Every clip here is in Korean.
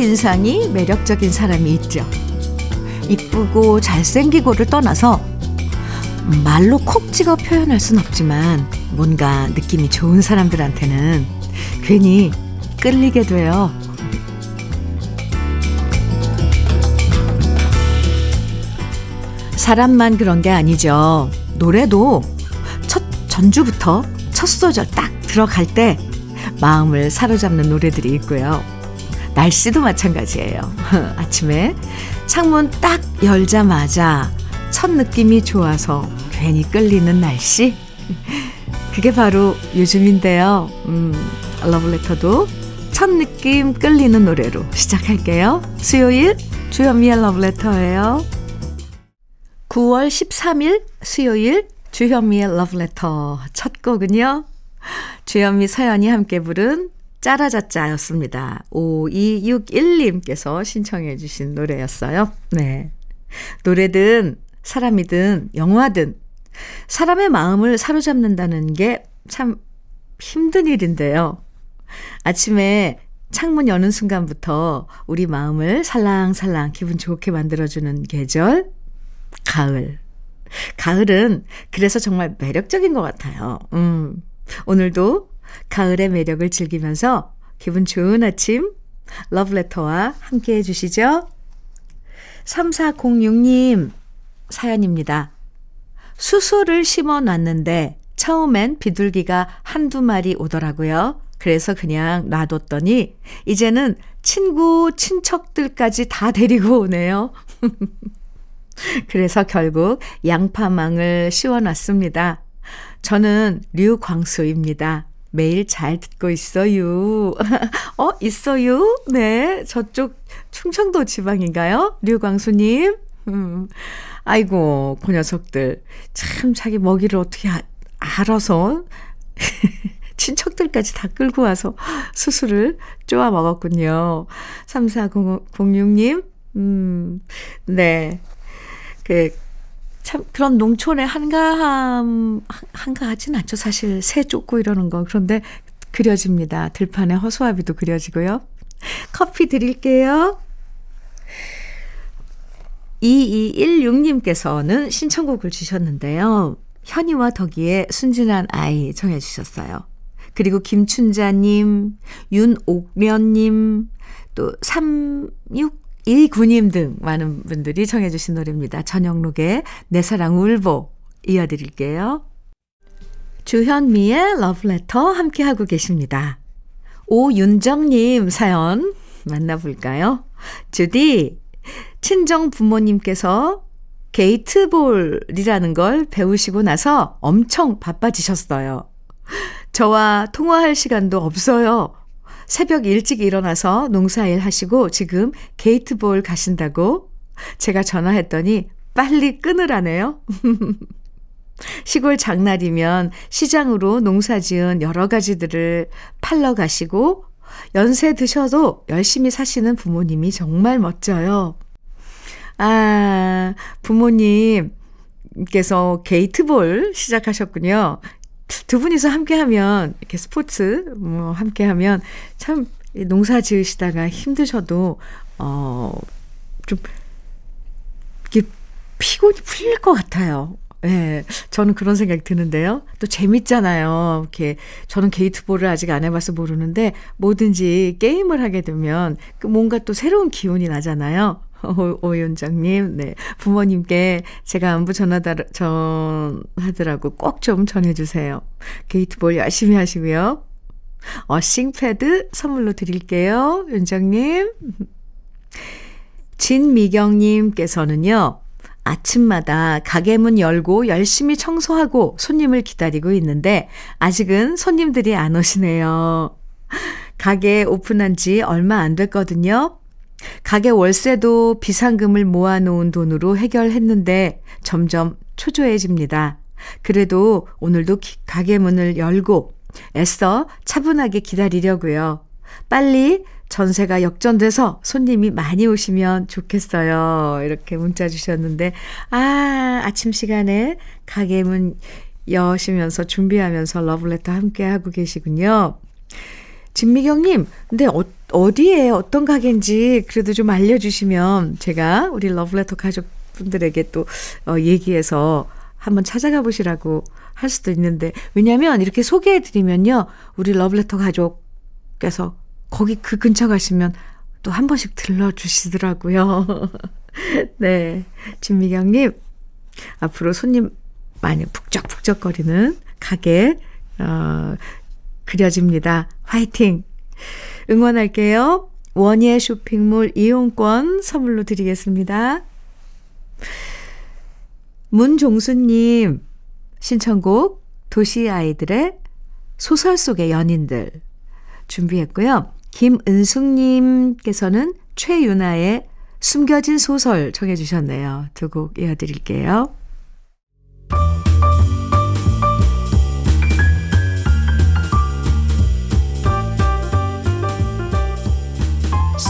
첫인상이 매력적인 사람이 있죠. 이쁘고 잘생기고를 떠나서 말로 콕 찍어 표현할 순 없지만 뭔가 느낌이 좋은 사람들한테는 괜히 끌리게 돼요. 사람만 그런 게 아니죠. 노래도 첫 전주부터 첫 소절 딱 들어갈 때 마음을 사로잡는 노래들이 있고요. 날씨도 마찬가지예요. 아침에 창문 딱 열자마자 첫 느낌이 좋아서 괜히 끌리는 날씨. 그게 바로 요즘인데요. 음, 러브레터도 첫 느낌 끌리는 노래로 시작할게요. 수요일 주현미의 러브레터예요. 9월 13일 수요일 주현미의 러브레터 첫 곡은요. 주현미 서연이 함께 부른 짜라자짜였습니다. 5261님께서 신청해 주신 노래였어요. 네. 노래든 사람이든 영화든 사람의 마음을 사로잡는다는 게 참 힘든 일인데요. 아침에 창문 여는 순간부터 우리 마음을 살랑살랑 기분 좋게 만들어주는 계절, 가을. 가을은 그래서 정말 매력적인 것 같아요. 음. 오늘도 가을의 매력을 즐기면서 기분 좋은 아침 러브레터와 함께 해주시죠. 3406님 사연입니다. 수소를 심어 놨는데 처음엔 비둘기가 한두 마리 오더라고요. 그래서 그냥 놔뒀더니 이제는 친구, 친척들까지 다 데리고 오네요. 그래서 결국 양파망을 씌워놨습니다. 저는 류광수입니다. 매일 잘 듣고 있어요. 어, 있어요? 네. 저쪽 충청도 지방인가요? 류광수님. 음. 아이고, 그 녀석들. 참 자기 먹이를 어떻게 아, 알아서 친척들까지 다 끌고 와서 수술을 쪼아 먹었군요. 3406님, 음, 네. 그, 참, 그런 농촌의 한가함, 한가하진 않죠. 사실 새 쫓고 이러는 거. 그런데 그려집니다. 들판에 허수아비도 그려지고요. 커피 드릴게요. 2216님께서는 신청곡을 주셨는데요. 현이와 덕이의 순진한 아이 정해 주셨어요. 그리고 김춘자님, 윤옥면님, 또 3629님 등 많은 분들이 청해 주신 노래입니다. 전영록의 내 사랑 울보 이어드릴게요. 주현미의 러브레터 함께하고 계십니다. 오윤정님 사연 만나볼까요? 주디, 친정 부모님께서 게이트볼이라는 걸 배우시고 나서 엄청 바빠지셨어요. 저와 통화할 시간도 없어요. 새벽 일찍 일어나서 농사일 하시고 지금 게이트볼 가신다고 제가 전화했더니 빨리 끊으라네요. 시골 장날이면 시장으로 농사 지은 여러 가지들을 팔러 가시고 연세 드셔도 열심히 사시는 부모님이 정말 멋져요. 아, 부모님께서 게이트볼 시작하셨군요. 두 분이서 함께 하면, 이렇게 스포츠, 뭐, 함께 하면 참 농사 지으시다가 힘드셔도, 어, 좀, 이렇게 피곤이 풀릴 것 같아요. 예, 네, 저는 그런 생각이 드는데요. 또 재밌잖아요. 이렇게 저는 게이트볼을 아직 안 해봐서 모르는데 뭐든지 게임을 하게 되면 그 뭔가 또 새로운 기운이 나잖아요. 오, 오윤정님, 네. 부모님께 제가 안부 전하다, 전하더라고 꼭 좀 전해주세요. 게이트볼 열심히 하시고요. 어싱 패드 선물로 드릴게요. 윤정님. 진미경님께서는요, 아침마다 가게 문 열고 열심히 청소하고 손님을 기다리고 있는데 아직은 손님들이 안 오시네요. 가게 오픈한 지 얼마 안 됐거든요. 가게 월세도 비상금을 모아놓은 돈으로 해결했는데 점점 초조해집니다. 그래도 오늘도 가게 문을 열고 애써 차분하게 기다리려고요. 빨리 전세가 역전돼서 손님이 많이 오시면 좋겠어요. 이렇게 문자 주셨는데, 아, 아침 시간에 가게 문 여시면서 준비하면서 러블레터 함께 하고 계시군요. 진미경님, 근데 어, 어디에 어떤 가게인지 그래도 좀 알려주시면 제가 우리 러브레터 가족분들에게 또 어, 얘기해서 한번 찾아가 보시라고 할 수도 있는데, 왜냐면 이렇게 소개해드리면요, 우리 러브레터 가족께서 거기 그 근처 가시면 또 한 번씩 들러주시더라고요. 네. 진미경님, 앞으로 손님 많이 북적북적거리는 가게, 어, 그려집니다. 화이팅! 응원할게요. 원예 쇼핑몰 이용권 선물로 드리겠습니다. 문종수님, 신청곡 도시 아이들의 소설 속의 연인들 준비했고요. 김은숙님께서는 최윤아의 숨겨진 소설 정해주셨네요. 두 곡 이어드릴게요.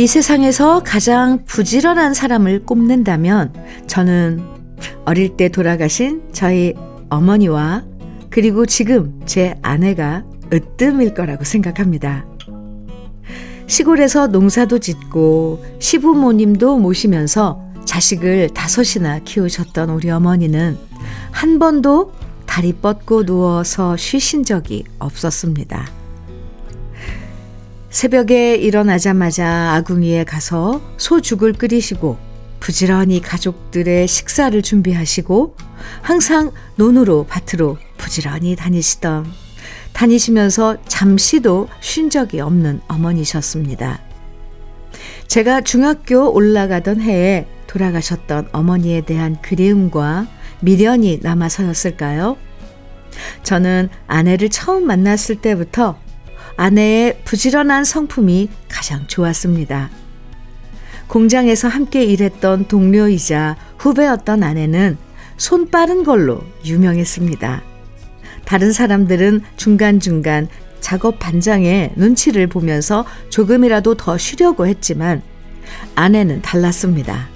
이 세상에서 가장 부지런한 사람을 꼽는다면 저는 어릴 때 돌아가신 저희 어머니와 그리고 지금 제 아내가 으뜸일 거라고 생각합니다. 시골에서 농사도 짓고 시부모님도 모시면서 자식을 다섯이나 키우셨던 우리 어머니는 한 번도 다리 뻗고 누워서 쉬신 적이 없었습니다. 새벽에 일어나자마자 아궁이에 가서 소죽을 끓이시고 부지런히 가족들의 식사를 준비하시고 항상 논으로 밭으로 부지런히 다니시던 다니시면서 잠시도 쉰 적이 없는 어머니셨습니다. 제가 중학교 올라가던 해에 돌아가셨던 어머니에 대한 그리움과 미련이 남아서였을까요? 저는 아내를 처음 만났을 때부터 아내의 부지런한 성품이 가장 좋았습니다. 공장에서 함께 일했던 동료이자 후배였던 아내는 손 빠른 걸로 유명했습니다. 다른 사람들은 중간중간 작업 반장의 눈치를 보면서 조금이라도 더 쉬려고 했지만 아내는 달랐습니다.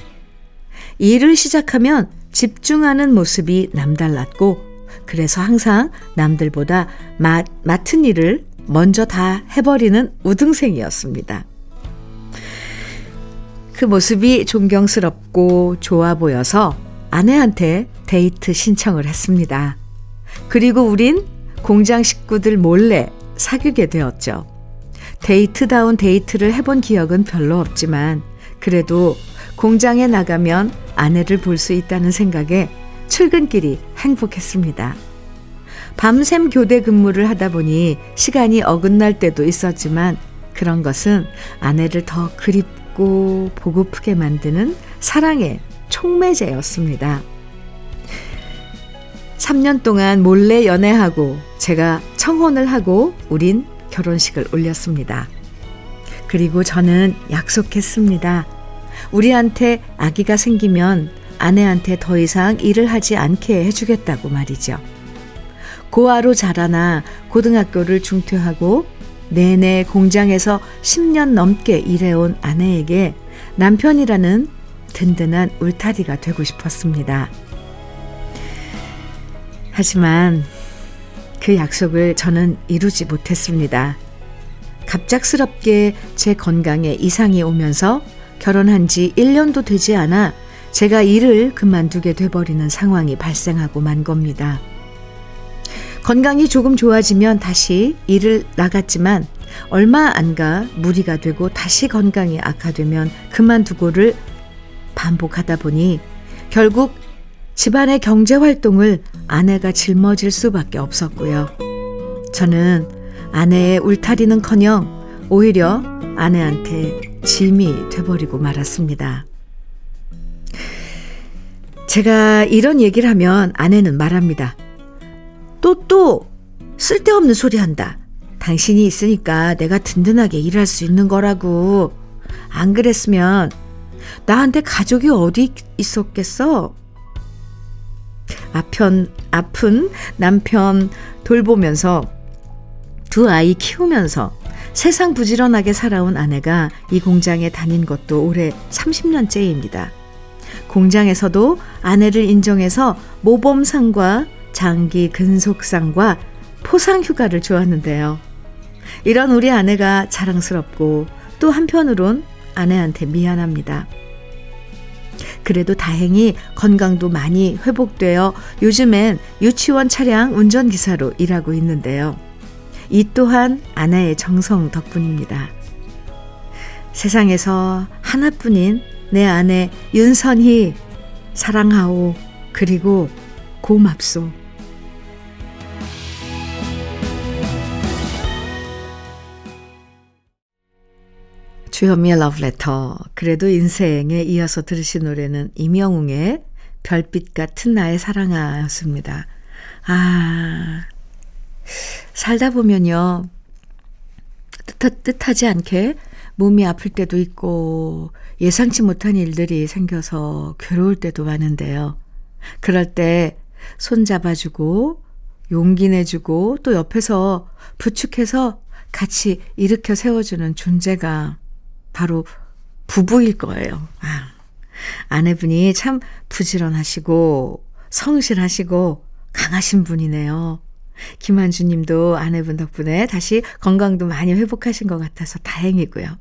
일을 시작하면 집중하는 모습이 남달랐고 그래서 항상 남들보다 맡, 맡은 일을 먼저 다 해버리는 우등생이었습니다. 그 모습이 존경스럽고 좋아 보여서 아내한테 데이트 신청을 했습니다. 그리고 우린 공장 식구들 몰래 사귀게 되었죠. 데이트다운 데이트를 해본 기억은 별로 없지만 그래도 공장에 나가면 아내를 볼 수 있다는 생각에 출근길이 행복했습니다. 밤샘 교대 근무를 하다 보니 시간이 어긋날 때도 있었지만 그런 것은 아내를 더 그립고 보고프게 만드는 사랑의 촉매제였습니다. 3년 동안 몰래 연애하고 제가 청혼을 하고 우린 결혼식을 올렸습니다. 그리고 저는 약속했습니다. 우리한테 아기가 생기면 아내한테 더 이상 일을 하지 않게 해주겠다고 말이죠. 고아로 자라나 고등학교를 중퇴하고 내내 공장에서 10년 넘게 일해온 아내에게 남편이라는 든든한 울타리가 되고 싶었습니다. 하지만 그 약속을 저는 이루지 못했습니다. 갑작스럽게 제 건강에 이상이 오면서 결혼한 지 1년도 되지 않아 제가 일을 그만두게 돼버리는 상황이 발생하고 만 겁니다. 건강이 조금 좋아지면 다시 일을 나갔지만 얼마 안 가 무리가 되고 다시 건강이 악화되면 그만두고를 반복하다 보니 결국 집안의 경제 활동을 아내가 짊어질 수밖에 없었고요. 저는 아내의 울타리는 커녕 오히려 아내한테 짐이 돼버리고 말았습니다. 제가 이런 얘기를 하면 아내는 말합니다. 또, 또, 쓸데없는 소리 한다. 당신이 있으니까 내가 든든하게 일할 수 있는 거라고. 안 그랬으면 나한테 가족이 어디 있었겠어? 아편, 아픈 남편 돌보면서 두 아이 키우면서 세상 부지런하게 살아온 아내가 이 공장에 다닌 것도 올해 30년째입니다. 공장에서도 아내를 인정해서 모범상과 장기 근속상과 포상 휴가를 주었는데요. 이런 우리 아내가 자랑스럽고 또 한편으론 아내한테 미안합니다. 그래도 다행히 건강도 많이 회복되어 요즘엔 유치원 차량 운전기사로 일하고 있는데요. 이 또한 아내의 정성 덕분입니다. 세상에서 하나뿐인 내 아내 윤선희 사랑하오 그리고 고맙소. 주현미의 러브레터. 그래도 인생에 이어서 들으신 노래는 임영웅의 별빛 같은 나의 사랑아였습니다. 아, 살다 보면요. 뜻하, 뜻하지 않게 몸이 아플 때도 있고 예상치 못한 일들이 생겨서 괴로울 때도 많은데요. 그럴 때 손잡아주고 용기 내주고 또 옆에서 부축해서 같이 일으켜 세워주는 존재가 바로 부부일 거예요. 아, 아내분이 참 부지런하시고 성실하시고 강하신 분이네요. 김한주 님도 아내분 덕분에 다시 건강도 많이 회복하신 것 같아서 다행이고요.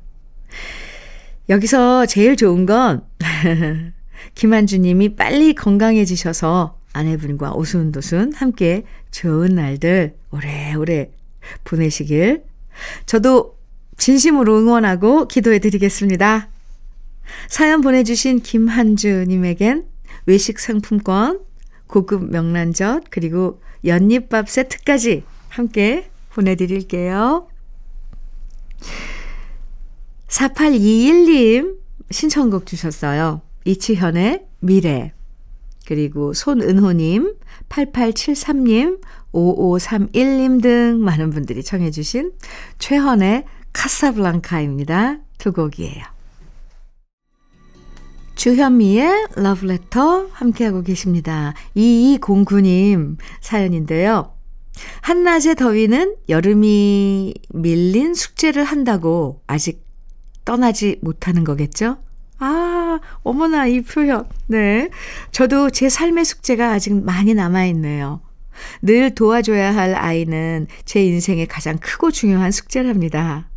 여기서 제일 좋은 건 김한주 님이 빨리 건강해지셔서 아내분과 오순도순 함께 좋은 날들 오래오래 보내시길 저도 진심으로 응원하고 기도해 드리겠습니다. 사연 보내주신 김한주님에겐 외식 상품권, 고급 명란젓, 그리고 연잎밥 세트까지 함께 보내드릴게요. 4821님 신청곡 주셨어요. 이치현의 미래. 그리고 손은호님, 8873님, 5531님 등 많은 분들이 청해주신 최헌의 카사블랑카입니다. 두 곡이에요. 주현미의 러브레터 함께하고 계십니다. 2209님 사연인데요. 한낮의 더위는 여름이 밀린 숙제를 한다고 아직 떠나지 못하는 거겠죠? 아, 어머나, 이 표현. 네. 저도 제 삶의 숙제가 아직 많이 남아있네요. 늘 도와줘야 할 아이는 제 인생의 가장 크고 중요한 숙제랍니다.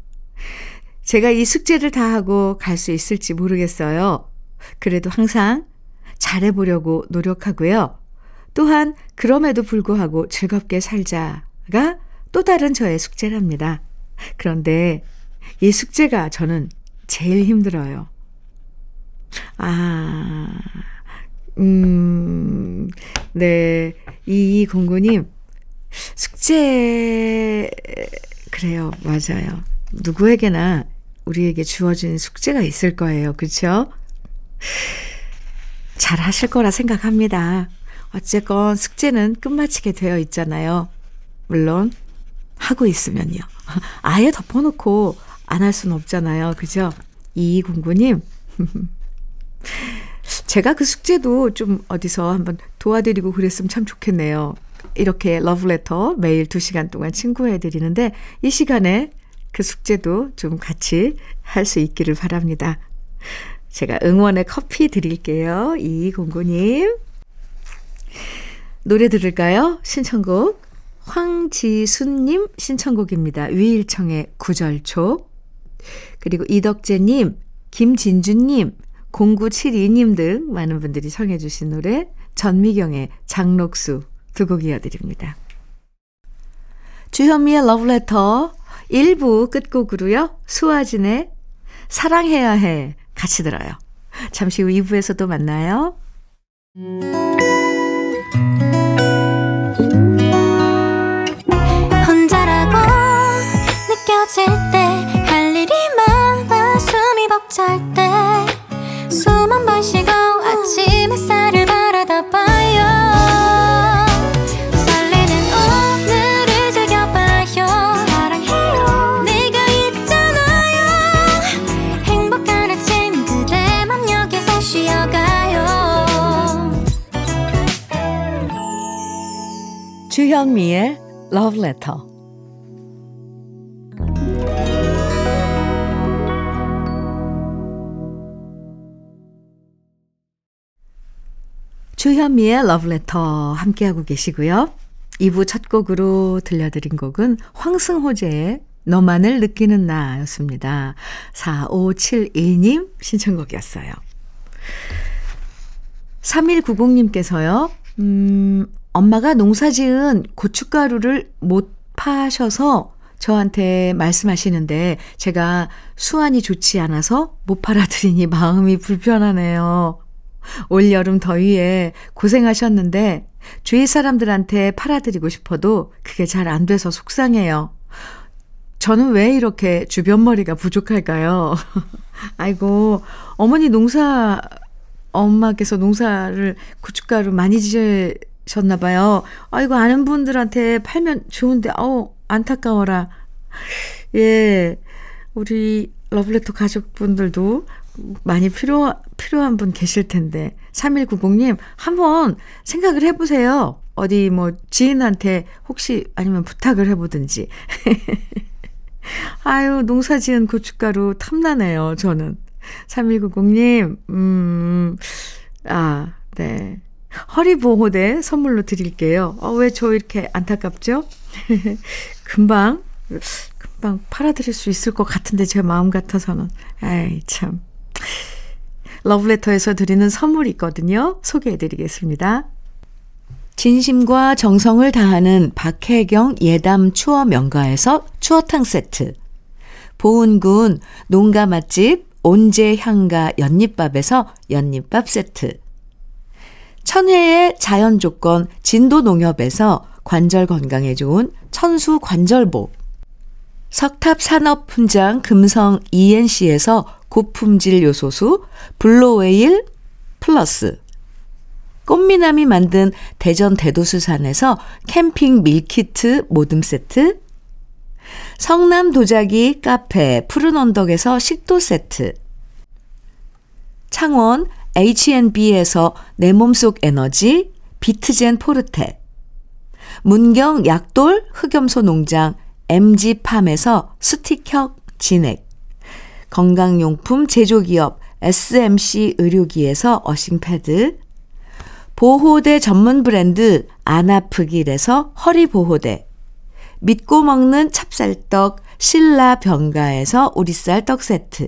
제가 이 숙제를 다 하고 갈 수 있을지 모르겠어요. 그래도 항상 잘해보려고 노력하고요. 또한 그럼에도 불구하고 즐겁게 살자가 또 다른 저의 숙제랍니다. 그런데 이 숙제가 저는 제일 힘들어요. 아, 음, 네. 이공구님, 숙제, 그래요. 맞아요. 누구에게나 우리에게 주어진 숙제가 있을 거예요. 그렇죠? 잘 하실 거라 생각합니다. 어쨌건 숙제는 끝마치게 되어 있잖아요. 물론 하고 있으면요. 아예 덮어놓고 안 할 수는 없잖아요. 그죠? 이공구님. 제가 그 숙제도 좀 어디서 한번 도와드리고 그랬으면 참 좋겠네요. 이렇게 러브레터 매일 2시간 동안 친구해 드리는데 이 시간에 그 숙제도 좀 같이 할 수 있기를 바랍니다. 제가 응원의 커피 드릴게요. 이공구님. 노래 들을까요? 신청곡. 황지순님 신청곡입니다. 위일청의 구절초. 그리고 이덕재님, 김진주님, 0972님 등 많은 분들이 청해주신 노래 전미경의 장록수 두 곡 이어드립니다. 주현미의 러브레터 1부 끝곡으로요. 수아진의 사랑해야 해 같이 들어요. 잠시 후 2부에서도 만나요. 주현미의 Love Letter. 주현미의 Love Letter 함께하고 계시고요. 2부 첫 곡으로 들려드린 곡은 황승호제의 너만을 느끼는 나였습니다. 4572님 신청곡이었어요. 3190님께서요, 음, 엄마가 농사 지은 고춧가루를 못 파셔서 저한테 말씀하시는데 제가 수완이 좋지 않아서 못 팔아드리니 마음이 불편하네요. 올여름 더위에 고생하셨는데 주위 사람들한테 팔아드리고 싶어도 그게 잘 안 돼서 속상해요. 저는 왜 이렇게 주변 머리가 부족할까요? 아이고, 어머니 농사, 엄마께서 농사를 고춧가루 많이 지으 셨나 봐요. 아이고, 아는 분들한테 팔면 좋은데, 어우, 안타까워라. 예, 우리 러블레터 가족분들도 많이 필요, 필요한 분 계실 텐데. 3190님, 한번 생각을 해 보세요. 어디 뭐 지인한테 혹시 아니면 부탁을 해 보든지. 아유, 농사 지은 고춧가루 탐나네요, 저는. 3190님, 음, 아, 네. 허리 보호대 선물로 드릴게요. 어, 왜 저 이렇게 안타깝죠? 금방, 금방 팔아드릴 수 있을 것 같은데, 제 마음 같아서는. 아이, 참. 러브레터에서 드리는 선물이 있거든요. 소개해 드리겠습니다. 진심과 정성을 다하는 박혜경 예담 추어 명가에서 추어탕 세트. 보은군 농가 맛집 온재향가 연잎밥에서 연잎밥 세트. 천혜의 자연 조건 진도 농협에서 관절 건강에 좋은 천수 관절보. 석탑 산업 훈장 금성 ENC에서 고품질 요소수 블로웨일 플러스. 꽃미남이 만든 대전 대도수산에서 캠핑 밀키트 모듬 세트, 성남 도자기 카페 푸른 언덕에서 식도 세트, 창원 H&B에서 내 몸속 에너지 비트젠 포르테, 문경 약돌 흑염소 농장 MG팜에서 스틱형 진액, 건강용품 제조기업 SMC 의료기에서 어싱패드, 보호대 전문 브랜드 아나프길에서 허리보호대, 믿고 먹는 찹쌀떡 신라 병가에서 오리쌀 떡 세트,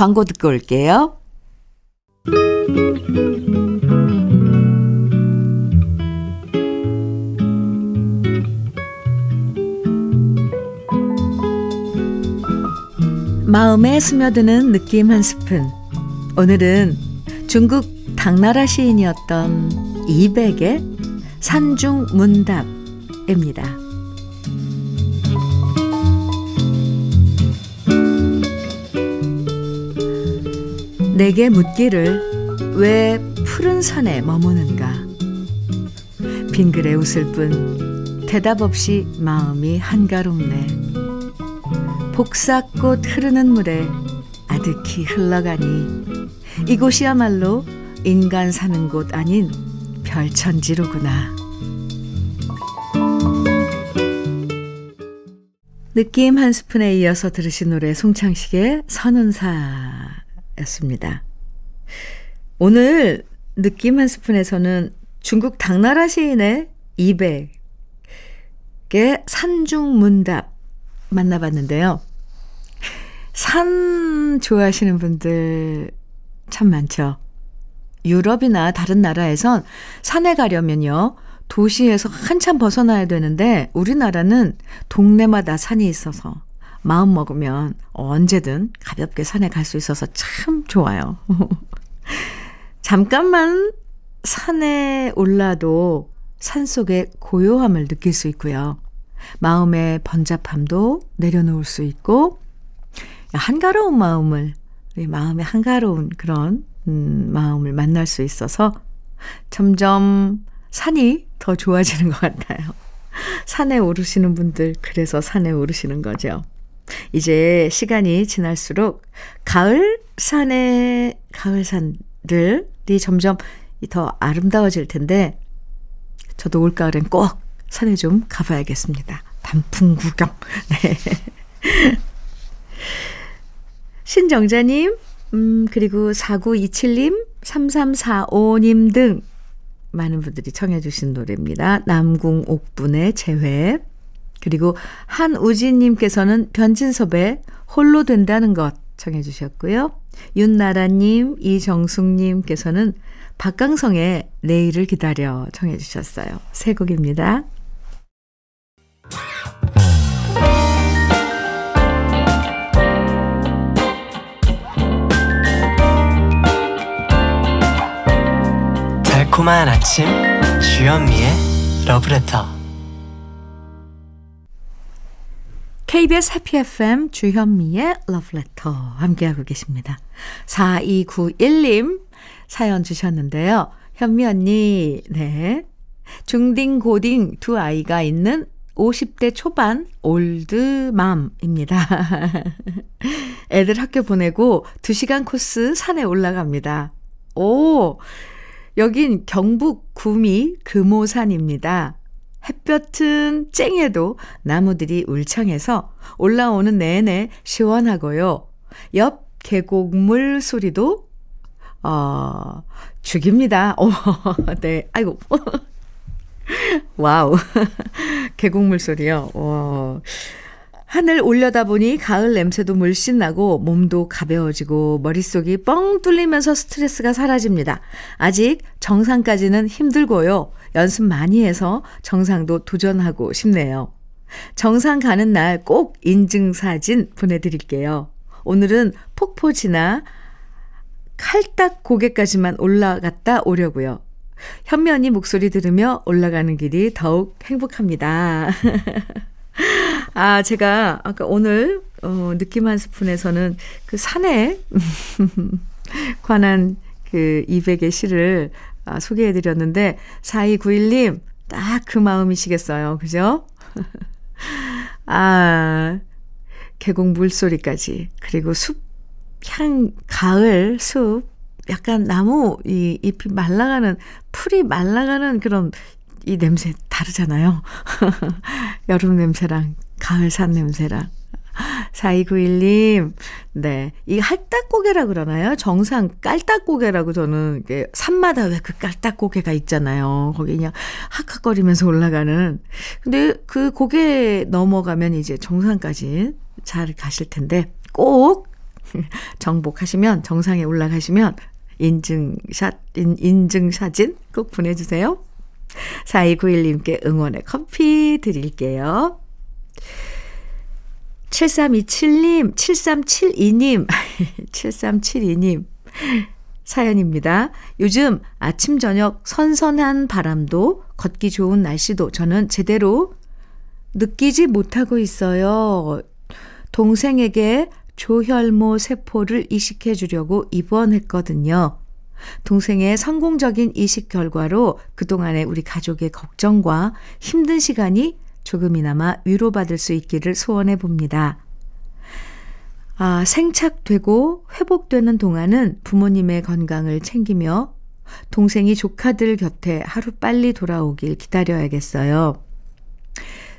광고 듣고 올게요. 마음에 스며드는 느낌 한 스푼. 오늘은 중국 당나라 시인이었던 이백의 산중 문답입니다. 내게 묻기를 왜 푸른 산에 머무는가? 빙그레 웃을 뿐 대답 없이 마음이 한가롭네. 복사꽃 흐르는 물에 아득히 흘러가니 이곳이야말로 인간 사는 곳 아닌 별천지로구나. 느낌 한 스푼에 이어서 들으신 노래 송창식의 선운사 였습니다. 오늘 느낌 한 스푼에서는 중국 당나라 시인의 200의 산중문답 만나봤는데요. 산 좋아하시는 분들 참 많죠. 유럽이나 다른 나라에선 산에 가려면요. 도시에서 한참 벗어나야 되는데 우리나라는 동네마다 산이 있어서 마음 먹으면 언제든 가볍게 산에 갈 수 있어서 참 좋아요. 잠깐만 산에 올라도 산 속의 고요함을 느낄 수 있고요. 마음의 번잡함도 내려놓을 수 있고, 한가로운 마음을, 마음의 한가로운 그런, 음, 마음을 만날 수 있어서 점점 산이 더 좋아지는 것 같아요. 산에 오르시는 분들, 그래서 산에 오르시는 거죠. 이제 시간이 지날수록 가을 산의 가을 산들이 점점 더 아름다워질 텐데 저도 올 가을엔 꼭 산에 좀 가봐야겠습니다. 단풍 구경. 네. 신정자님, 음, 그리고 4927님, 3345님 등 많은 분들이 청해주신 노래입니다. 남궁 옥분의 재회. 그리고 한우진님께서는 변진섭의 홀로 된다는 것 청해 주셨고요. 윤나라님, 이정숙님께서는 박강성의 내일을 기다려 청해 주셨어요. 세 곡입니다. 달콤한 아침 주현미의 러브레터 KBS 해피 FM 주현미의 러브레터 함께하고 계십니다. 4291님 사연 주셨는데요. 현미 언니, 네. 중딩, 고딩 두 아이가 있는 50대 초반 올드맘입니다. 애들 학교 보내고 2시간 코스 산에 올라갑니다. 오, 여긴 경북 구미 금오산입니다. 햇볕은 쨍해도 나무들이 울창해서 올라오는 내내 시원하고요. 옆 계곡물 소리도 어, 죽입니다. 어, 네. 아이고. Wow. 계곡물 소리요. 와. 하늘 올려다보니 가을 냄새도 물씬 나고 몸도 가벼워지고 머릿속이 뻥 뚫리면서 스트레스가 사라집니다. 아직 정상까지는 힘들고요. 연습 많이 해서 정상도 도전하고 싶네요. 정상 가는 날 꼭 인증사진 보내드릴게요. 오늘은 폭포 지나 칼딱 고개까지만 올라갔다 오려고요. 언니 목소리 들으며 올라가는 길이 더욱 행복합니다. 아, 제가 아까 오늘 어, 느낌 한 스푼에서는 그 산에 관한 그 200의 시를 아, 소개해 드렸는데 4291님 딱 그 마음이시겠어요. 그죠? 아, 계곡 물소리까지 그리고 숲 향, 가을, 숲, 약간 나무, 이 잎이 말라가는, 풀이 말라가는 그런 이 냄새 다르잖아요. 여름 냄새랑 가을 산 냄새랑. 4291님, 네. 이 할딱고개라 그러나요? 정상 깔딱고개라고 저는, 이게 산마다 왜 그 깔딱고개가 있잖아요. 거기 그냥 학학거리면서 올라가는. 근데 그 고개 넘어가면 이제 정상까지 잘 가실 텐데, 꼭 정복하시면, 정상에 올라가시면, 인증샷, 인, 인증사진 꼭 보내주세요. 4291님께 응원의 커피 드릴게요. 7327님, 7372님, 7372님 사연입니다. 요즘 아침, 저녁 선선한 바람도 걷기 좋은 날씨도 저는 제대로 느끼지 못하고 있어요. 동생에게 조혈모 세포를 이식해 주려고 입원했거든요. 동생의 성공적인 이식 결과로 그동안의 우리 가족의 걱정과 힘든 시간이 조금이나마 위로받을 수 있기를 소원해 봅니다. 아, 생착되고 회복되는 동안은 부모님의 건강을 챙기며 동생이 조카들 곁에 하루 빨리 돌아오길 기다려야겠어요.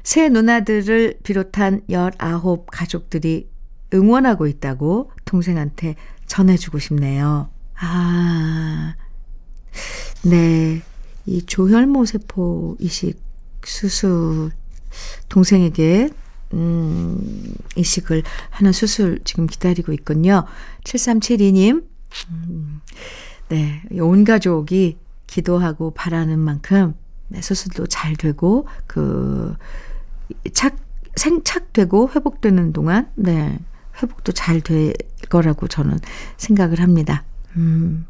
새 누나들을 비롯한 19 가족들이 응원하고 있다고 동생한테 전해주고 싶네요. 아, 네. 이 조혈모 세포 이식 수술, 동생에게, 음, 이식을 하는 수술 지금 기다리고 있군요. 7372님, 음, 네, 온 가족이 기도하고 바라는 만큼 네, 수술도 잘 되고, 그, 착, 생착되고 회복되는 동안, 네, 회복도 잘 될 거라고 저는 생각을 합니다. 음.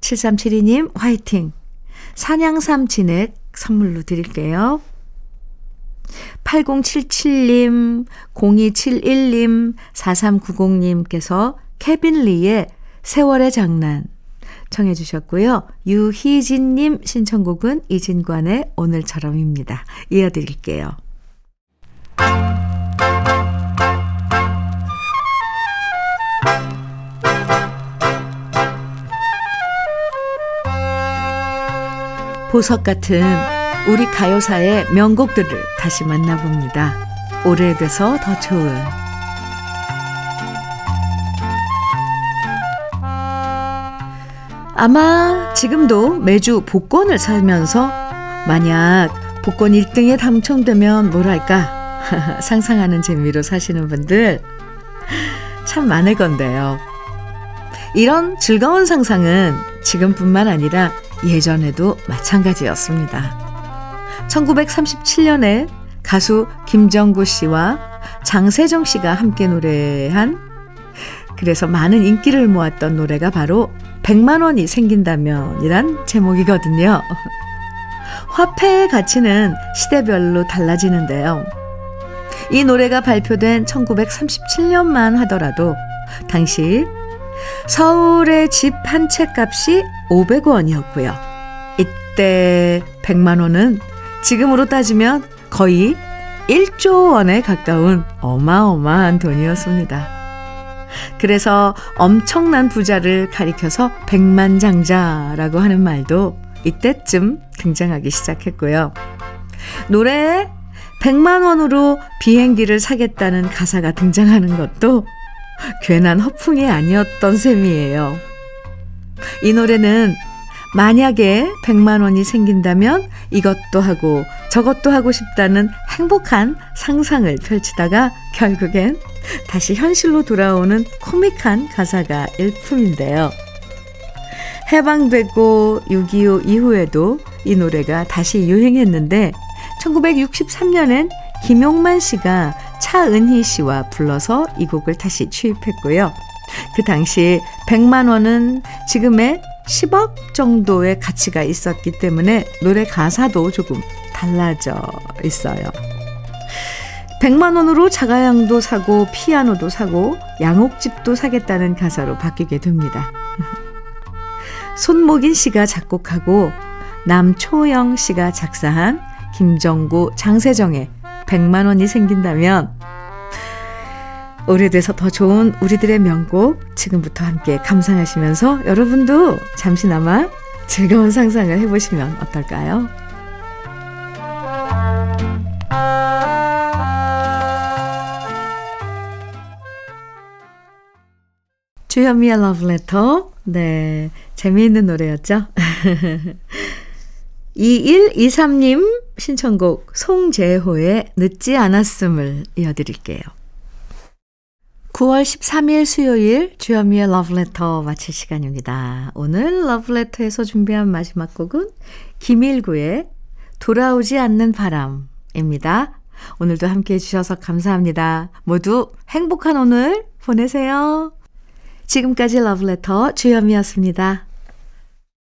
7372님, 화이팅! 산양삼 진액 선물로 드릴게요. 8077님, 0271님, 4390님께서 케빈 리의 세월의 장난 청해 주셨고요. 유희진님 신청곡은 이진관의 오늘처럼입니다. 이어드릴게요. 보석 같은 우리 가요사의 명곡들을 다시 만나봅니다. 오래돼서 더 좋은 아마 지금도 매주 복권을 살면서 만약 복권 1등에 당첨되면 뭐랄까 상상하는 재미로 사시는 분들 참 많을 건데요. 이런 즐거운 상상은 지금뿐만 아니라 예전에도 마찬가지였습니다. 1937년에 가수 김정구 씨와 장세정 씨가 함께 노래한 그래서 많은 인기를 모았던 노래가 바로 100만 원이 생긴다면이란 제목이거든요. 화폐의 가치는 시대별로 달라지는데요. 이 노래가 발표된 1937년만 하더라도 당시 서울의 집 한 채 값이 500원이었고요. 이때 100만 원은 지금으로 따지면 거의 1조 원에 가까운 어마어마한 돈이었습니다. 그래서 엄청난 부자를 가리켜서 백만장자라고 하는 말도 이때쯤 등장하기 시작했고요. 노래에 100만 원으로 비행기를 사겠다는 가사가 등장하는 것도 괜한 허풍이 아니었던 셈이에요. 이 노래는 만약에 100만 원이 생긴다면 이것도 하고 저것도 하고 싶다는 행복한 상상을 펼치다가 결국엔 다시 현실로 돌아오는 코믹한 가사가 일품인데요. 해방되고 6.25 이후에도 이 노래가 다시 유행했는데 1963년엔 김용만 씨가 차은희 씨와 불러서 이 곡을 다시 취입했고요. 그 당시 100만 원은 지금의 10억 정도의 가치가 있었기 때문에 노래 가사도 조금 달라져 있어요. 100만 원으로 자가양도 사고 피아노도 사고 양옥집도 사겠다는 가사로 바뀌게 됩니다. 손목인 씨가 작곡하고 남초영 씨가 작사한 김정구 장세정의 100만 원이 생긴다면 오래돼서 더 좋은 우리들의 명곡 지금부터 함께 감상하시면서 여러분도 잠시나마 즐거운 상상을 해보시면 어떨까요? 주현미의 러브레터. 네. 재미있는 노래였죠? 2123님 신청곡 송재호의 늦지 않았음을 이어드릴게요. 9월 13일 수요일 주현미의 러브레터 마칠 시간입니다. 오늘 러브레터에서 준비한 마지막 곡은 김일구의 돌아오지 않는 바람입니다. 오늘도 함께 해주셔서 감사합니다. 모두 행복한 오늘 보내세요. 지금까지 러브레터 주현미였습니다.